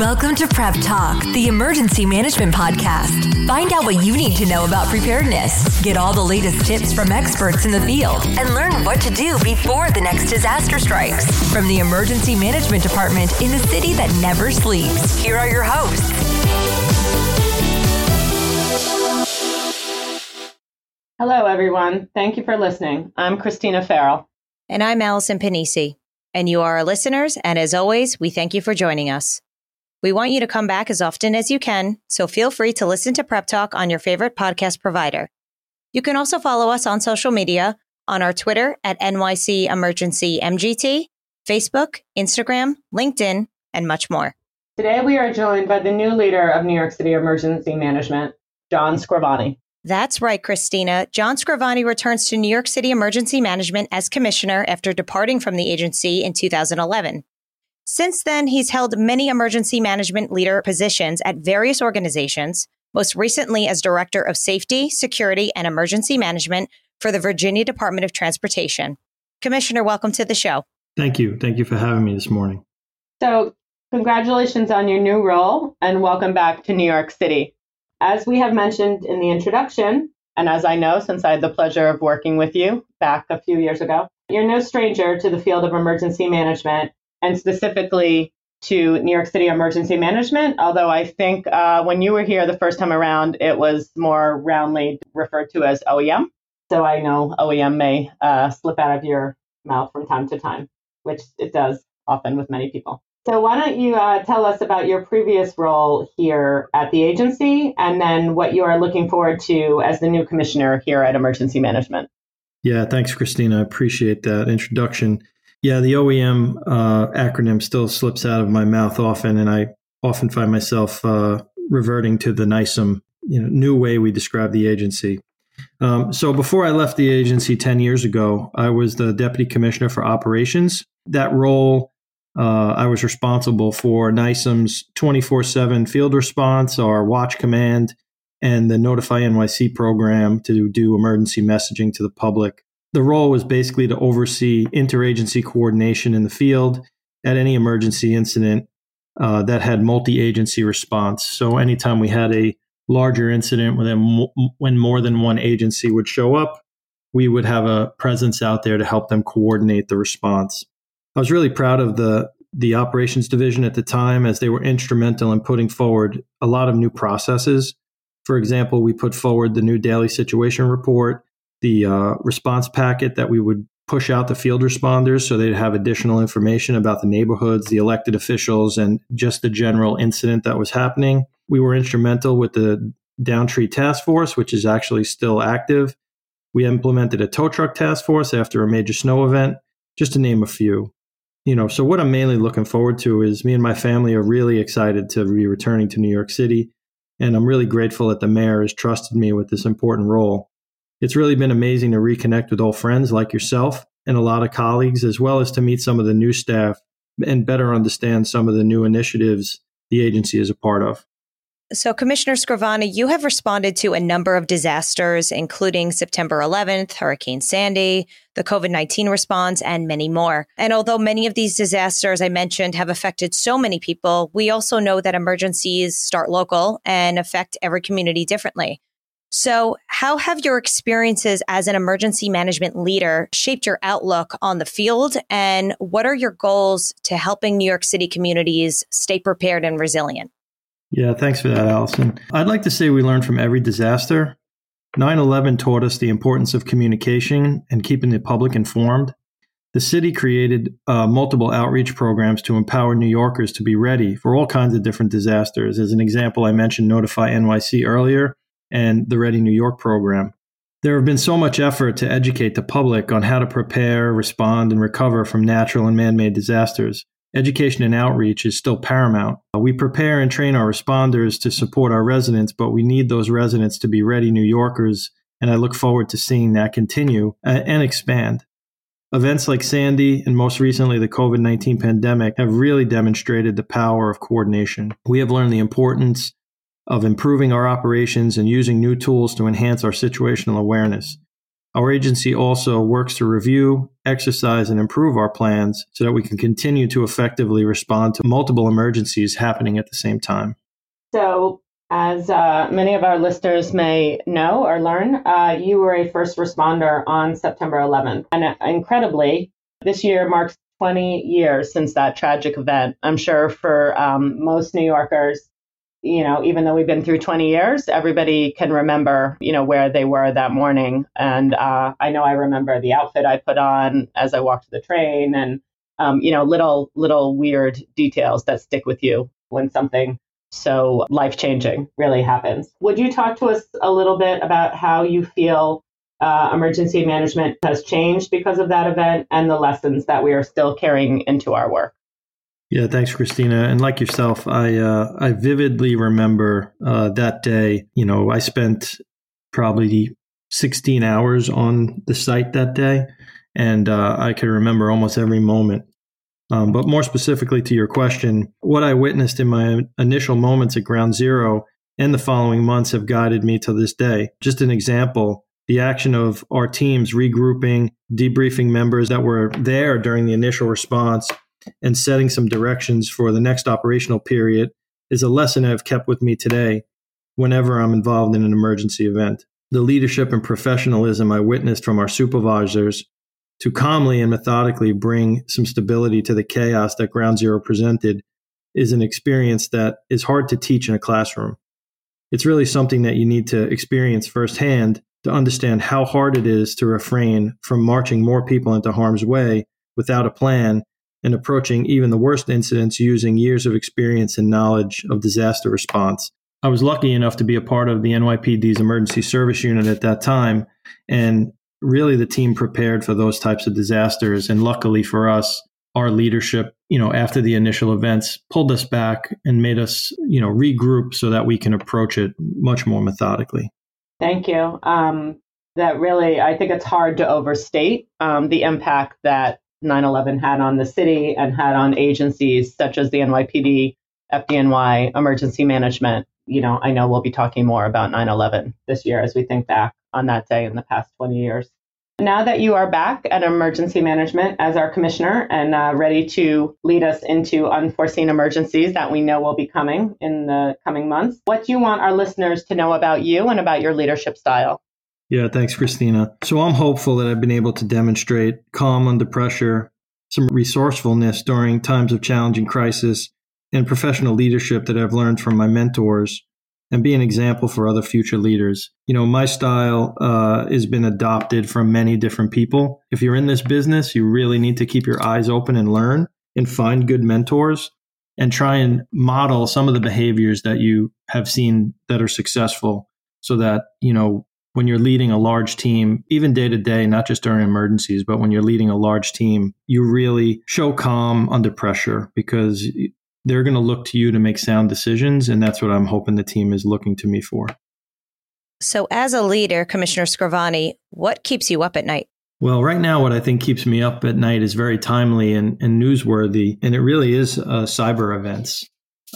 Welcome to Prep Talk, the emergency management podcast. Find out what you need to know about preparedness, get all the latest tips from experts in the field, and learn what to do before the next disaster strikes. From the Emergency Management Department in the city that never sleeps, here are your hosts. Hello, everyone. Thank you for listening. I'm Christina Farrell. And I'm Allison Pennisi. And you are our listeners. And as always, we thank you for joining us. We want you to come back as often as you can, so feel free to listen to Prep Talk on your favorite podcast provider. You can also follow us on social media on our Twitter at NYC Emergency MGT, Facebook, Instagram, LinkedIn, and much more. Today we are joined by the new leader of New York City Emergency Management, John Scrivani. That's right, Christina. John Scrivani returns to New York City Emergency Management as commissioner after departing from the agency in 2011. Since then, he's held many emergency management leader positions at various organizations, most recently as Director of Safety, Security, and Emergency Management for the Virginia Department of Transportation. Commissioner, welcome to the show. Thank you. Thank you for having me this morning. So, congratulations on your new role and welcome back to New York City. As we have mentioned in the introduction, and as I know since I had the pleasure of working with you back a few years ago, you're no stranger to the field of emergency management and specifically to New York City Emergency Management. Although I think uh, when you were here the first time around, it was more roundly referred to as OEM. So I know OEM may uh, slip out of your mouth from time to time, which it does often with many people. So why don't you uh, tell us about your previous role here at the agency and then what you are looking forward to as the new commissioner here at Emergency Management? Yeah, thanks, Christina. I appreciate that introduction. Yeah, the OEM uh, acronym still slips out of my mouth often, and I often find myself uh, reverting to the NYCEM you know, new way we describe the agency. Um, so before I left the agency 10 years ago, I was the deputy commissioner for operations. That role, uh, I was responsible for NYCEM's 24 7 field response, our watch command, and the Notify NYC program to do emergency messaging to the public the role was basically to oversee interagency coordination in the field at any emergency incident uh, that had multi-agency response. So anytime we had a larger incident when, when more than one agency would show up, we would have a presence out there to help them coordinate the response. I was really proud of the the operations division at the time as they were instrumental in putting forward a lot of new processes. For example, we put forward the new daily situation report the uh, response packet that we would push out the field responders so they'd have additional information about the neighborhoods, the elected officials, and just the general incident that was happening. We were instrumental with the Downtree Task Force, which is actually still active. We implemented a tow truck task force after a major snow event, just to name a few. You know, so what I'm mainly looking forward to is me and my family are really excited to be returning to New York City. And I'm really grateful that the mayor has trusted me with this important role it's really been amazing to reconnect with old friends like yourself and a lot of colleagues, as well as to meet some of the new staff and better understand some of the new initiatives the agency is a part of. So, Commissioner Scrivani, you have responded to a number of disasters, including September 11th, Hurricane Sandy, the COVID 19 response, and many more. And although many of these disasters I mentioned have affected so many people, we also know that emergencies start local and affect every community differently. So, how have your experiences as an emergency management leader shaped your outlook on the field? And what are your goals to helping New York City communities stay prepared and resilient? Yeah, thanks for that, Allison. I'd like to say we learned from every disaster. 9 11 taught us the importance of communication and keeping the public informed. The city created uh, multiple outreach programs to empower New Yorkers to be ready for all kinds of different disasters. As an example, I mentioned Notify NYC earlier and the Ready New York program. There have been so much effort to educate the public on how to prepare, respond, and recover from natural and man made disasters. Education and outreach is still paramount. Uh, we prepare and train our responders to support our residents, but we need those residents to be ready New Yorkers, and I look forward to seeing that continue uh, and expand. Events like Sandy and most recently the COVID 19 pandemic have really demonstrated the power of coordination. We have learned the importance of improving our operations and using new tools to enhance our situational awareness. Our agency also works to review, exercise, and improve our plans so that we can continue to effectively respond to multiple emergencies happening at the same time. So, as uh, many of our listeners may know or learn, uh, you were a first responder on September 11th. And uh, incredibly, this year marks 20 years since that tragic event. I'm sure for um, most New Yorkers, you know, even though we've been through 20 years, everybody can remember, you know, where they were that morning. And uh, I know I remember the outfit I put on as I walked to the train and, um, you know, little, little weird details that stick with you when something so life changing really happens. Would you talk to us a little bit about how you feel uh, emergency management has changed because of that event and the lessons that we are still carrying into our work? Yeah, thanks, Christina. And like yourself, I uh, I vividly remember uh, that day. You know, I spent probably 16 hours on the site that day, and uh, I can remember almost every moment. Um, but more specifically to your question, what I witnessed in my initial moments at Ground Zero and the following months have guided me to this day. Just an example the action of our teams regrouping, debriefing members that were there during the initial response, and setting some directions for the next operational period is a lesson I've kept with me today whenever I'm involved in an emergency event. The leadership and professionalism I witnessed from our supervisors to calmly and methodically bring some stability to the chaos that Ground Zero presented is an experience that is hard to teach in a classroom. It's really something that you need to experience firsthand to understand how hard it is to refrain from marching more people into harm's way without a plan and approaching even the worst incidents using years of experience and knowledge of disaster response. I was lucky enough to be a part of the NYPD's emergency service unit at that time, and really the team prepared for those types of disasters. And luckily for us, our leadership, you know, after the initial events, pulled us back and made us, you know, regroup so that we can approach it much more methodically. Thank you. Um, that really, I think it's hard to overstate um, the impact that 9 11 had on the city and had on agencies such as the NYPD, FDNY, emergency management. You know, I know we'll be talking more about 9 11 this year as we think back on that day in the past 20 years. Now that you are back at emergency management as our commissioner and uh, ready to lead us into unforeseen emergencies that we know will be coming in the coming months, what do you want our listeners to know about you and about your leadership style? Yeah, thanks, Christina. So I'm hopeful that I've been able to demonstrate calm under pressure, some resourcefulness during times of challenging crisis, and professional leadership that I've learned from my mentors and be an example for other future leaders. You know, my style uh, has been adopted from many different people. If you're in this business, you really need to keep your eyes open and learn and find good mentors and try and model some of the behaviors that you have seen that are successful so that, you know, when you're leading a large team, even day to day, not just during emergencies, but when you're leading a large team, you really show calm under pressure because they're going to look to you to make sound decisions. And that's what I'm hoping the team is looking to me for. So, as a leader, Commissioner Scrivani, what keeps you up at night? Well, right now, what I think keeps me up at night is very timely and, and newsworthy, and it really is uh, cyber events.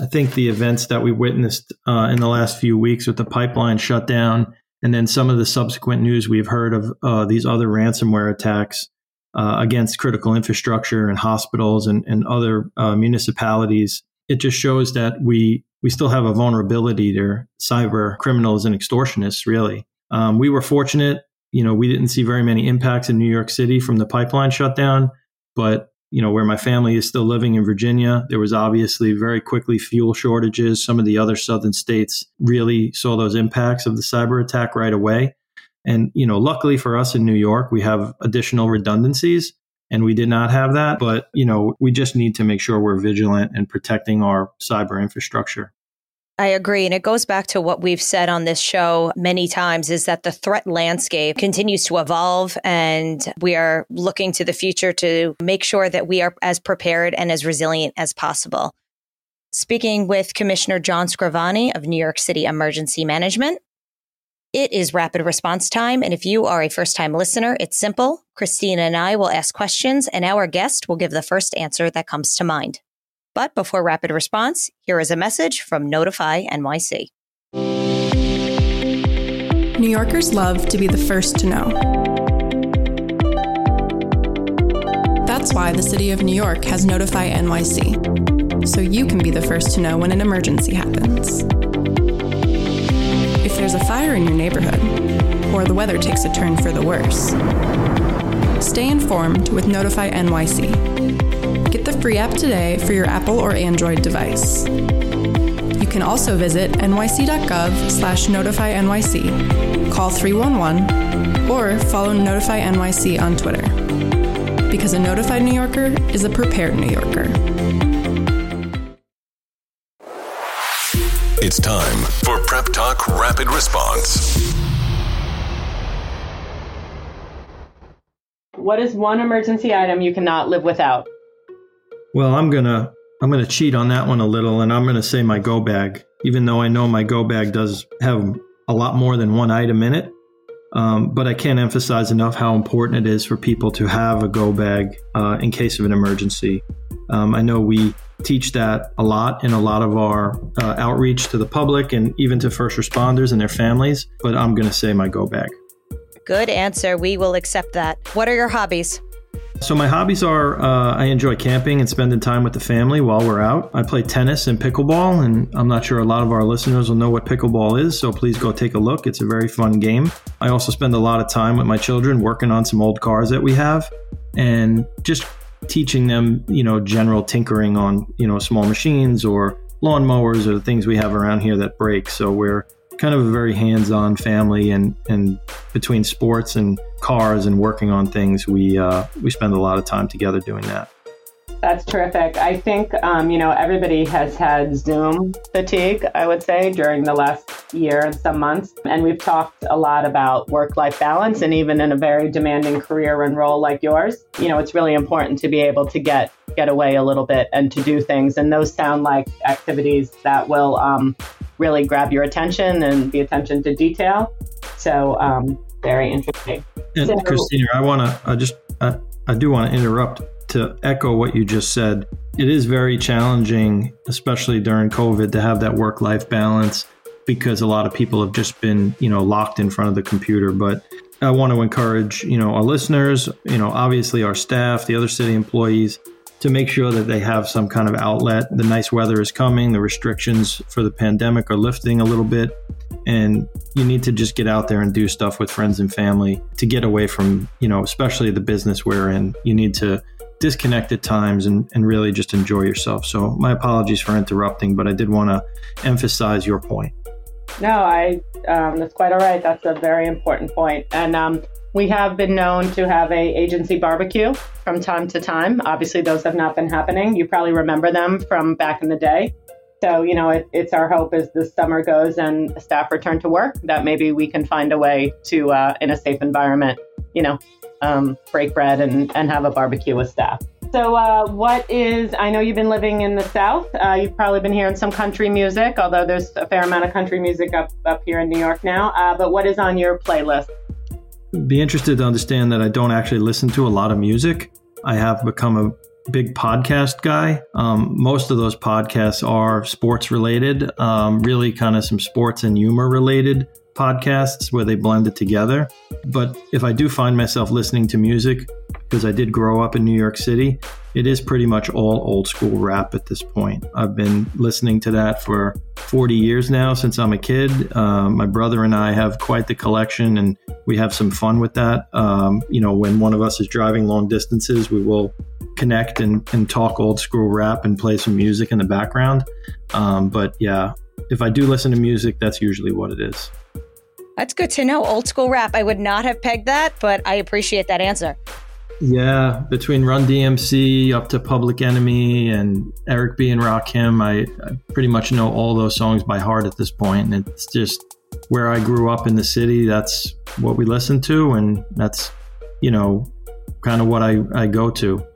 I think the events that we witnessed uh, in the last few weeks with the pipeline shutdown and then some of the subsequent news we've heard of uh, these other ransomware attacks uh, against critical infrastructure and hospitals and, and other uh, municipalities. It just shows that we we still have a vulnerability to cyber criminals and extortionists. Really, um, we were fortunate. You know, we didn't see very many impacts in New York City from the pipeline shutdown, but you know, where my family is still living in Virginia, there was obviously very quickly fuel shortages. Some of the other southern states really saw those impacts of the cyber attack right away. And, you know, luckily for us in New York, we have additional redundancies and we did not have that. But, you know, we just need to make sure we're vigilant and protecting our cyber infrastructure. I agree. And it goes back to what we've said on this show many times is that the threat landscape continues to evolve and we are looking to the future to make sure that we are as prepared and as resilient as possible. Speaking with Commissioner John Scrivani of New York City Emergency Management. It is rapid response time. And if you are a first time listener, it's simple. Christina and I will ask questions and our guest will give the first answer that comes to mind. But before rapid response, here is a message from Notify NYC. New Yorkers love to be the first to know. That's why the city of New York has Notify NYC, so you can be the first to know when an emergency happens. If there's a fire in your neighborhood, or the weather takes a turn for the worse, stay informed with Notify NYC Get the free app today for your Apple or Android device. You can also visit nyc.gov slash notify NYC, call 311, or follow Notify NYC on Twitter. Because a notified New Yorker is a prepared New Yorker. It's time for Prep Talk Rapid Response. What is one emergency item you cannot live without? Well, I'm gonna I'm gonna cheat on that one a little, and I'm gonna say my go bag, even though I know my go bag does have a lot more than one item in it. Um, but I can't emphasize enough how important it is for people to have a go bag uh, in case of an emergency. Um, I know we teach that a lot in a lot of our uh, outreach to the public and even to first responders and their families, but I'm going to say my go bag. Good answer. We will accept that. What are your hobbies? So my hobbies are uh, I enjoy camping and spending time with the family while we're out. I play tennis and pickleball, and I'm not sure a lot of our listeners will know what pickleball is, so please go take a look. It's a very fun game. I also spend a lot of time with my children working on some old cars that we have, and just teaching them, you know, general tinkering on you know small machines or lawnmowers or the things we have around here that break. So we're kind of a very hands-on family and and between sports and cars and working on things we uh, we spend a lot of time together doing that. That's terrific. I think um, you know everybody has had zoom fatigue i would say during the last year and some months. And we've talked a lot about work-life balance and even in a very demanding career and role like yours. You know it's really important to be able to get get away a little bit and to do things. And those sound like activities that will um, really grab your attention and the attention to detail. So um, very interesting. And so, Christina, I want to, I just, I, I do want to interrupt to echo what you just said. It is very challenging, especially during COVID, to have that work life balance because a lot of people have just been, you know, locked in front of the computer. But I want to encourage, you know, our listeners, you know, obviously our staff, the other city employees, to make sure that they have some kind of outlet. The nice weather is coming, the restrictions for the pandemic are lifting a little bit, and you need to just get out there and do stuff with friends and family to get away from, you know, especially the business we're in. You need to disconnect at times and, and really just enjoy yourself. So, my apologies for interrupting, but I did want to emphasize your point. No, I um, that's quite all right. That's a very important point. And um, we have been known to have a agency barbecue from time to time. Obviously, those have not been happening. You probably remember them from back in the day. So, you know, it, it's our hope as the summer goes and staff return to work that maybe we can find a way to, uh, in a safe environment, you know, um, break bread and, and have a barbecue with staff. So, uh, what is, I know you've been living in the South. Uh, you've probably been hearing some country music, although there's a fair amount of country music up, up here in New York now. Uh, but what is on your playlist? Be interested to understand that I don't actually listen to a lot of music. I have become a big podcast guy. Um, most of those podcasts are sports related, um, really kind of some sports and humor related podcasts where they blend it together. But if I do find myself listening to music, because I did grow up in New York City, it is pretty much all old school rap at this point. I've been listening to that for 40 years now since I'm a kid. Uh, my brother and I have quite the collection and we have some fun with that. Um, you know, when one of us is driving long distances, we will connect and, and talk old school rap and play some music in the background. Um, but yeah, if I do listen to music, that's usually what it is. That's good to know. Old school rap. I would not have pegged that, but I appreciate that answer. Yeah, between Run DMC up to Public Enemy and Eric B and Rakim, I, I pretty much know all those songs by heart at this point. And it's just where I grew up in the city. That's what we listen to, and that's you know kind of what I, I go to.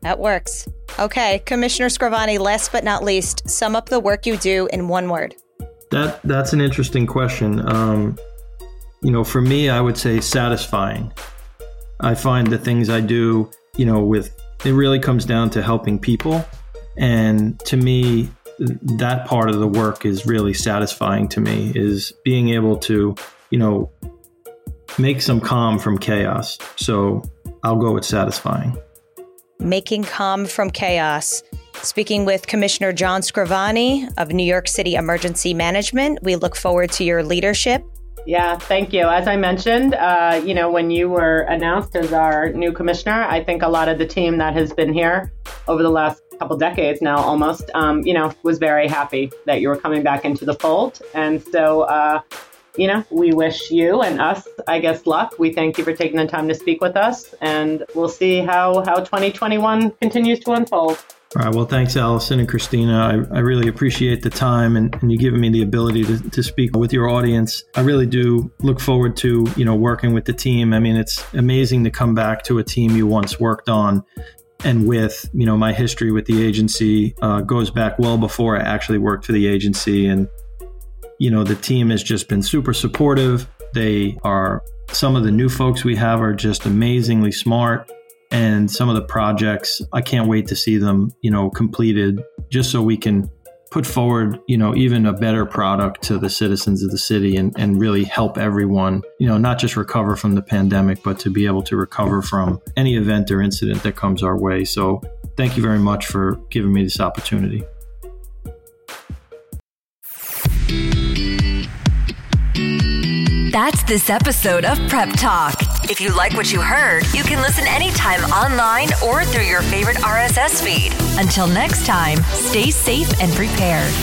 That works. Okay, Commissioner Scrivani, last but not least, sum up the work you do in one word. That that's an interesting question. Um, you know, for me, I would say satisfying. I find the things I do, you know, with it really comes down to helping people. And to me, that part of the work is really satisfying to me is being able to, you know, make some calm from chaos. So I'll go with satisfying. Making Calm from Chaos. Speaking with Commissioner John Scrivani of New York City Emergency Management, we look forward to your leadership. Yeah, thank you. As I mentioned, uh, you know, when you were announced as our new commissioner, I think a lot of the team that has been here over the last couple decades now, almost, um, you know, was very happy that you were coming back into the fold. And so, uh, you know, we wish you and us, I guess, luck. We thank you for taking the time to speak with us, and we'll see how, how 2021 continues to unfold. All right. Well, thanks, Allison and Christina. I, I really appreciate the time and, and you giving me the ability to, to speak with your audience. I really do look forward to, you know, working with the team. I mean, it's amazing to come back to a team you once worked on and with, you know, my history with the agency uh, goes back well before I actually worked for the agency. And you know, the team has just been super supportive. They are, some of the new folks we have are just amazingly smart. And some of the projects, I can't wait to see them, you know, completed just so we can put forward, you know, even a better product to the citizens of the city and, and really help everyone, you know, not just recover from the pandemic, but to be able to recover from any event or incident that comes our way. So thank you very much for giving me this opportunity. That's this episode of Prep Talk. If you like what you heard, you can listen anytime online or through your favorite RSS feed. Until next time, stay safe and prepared.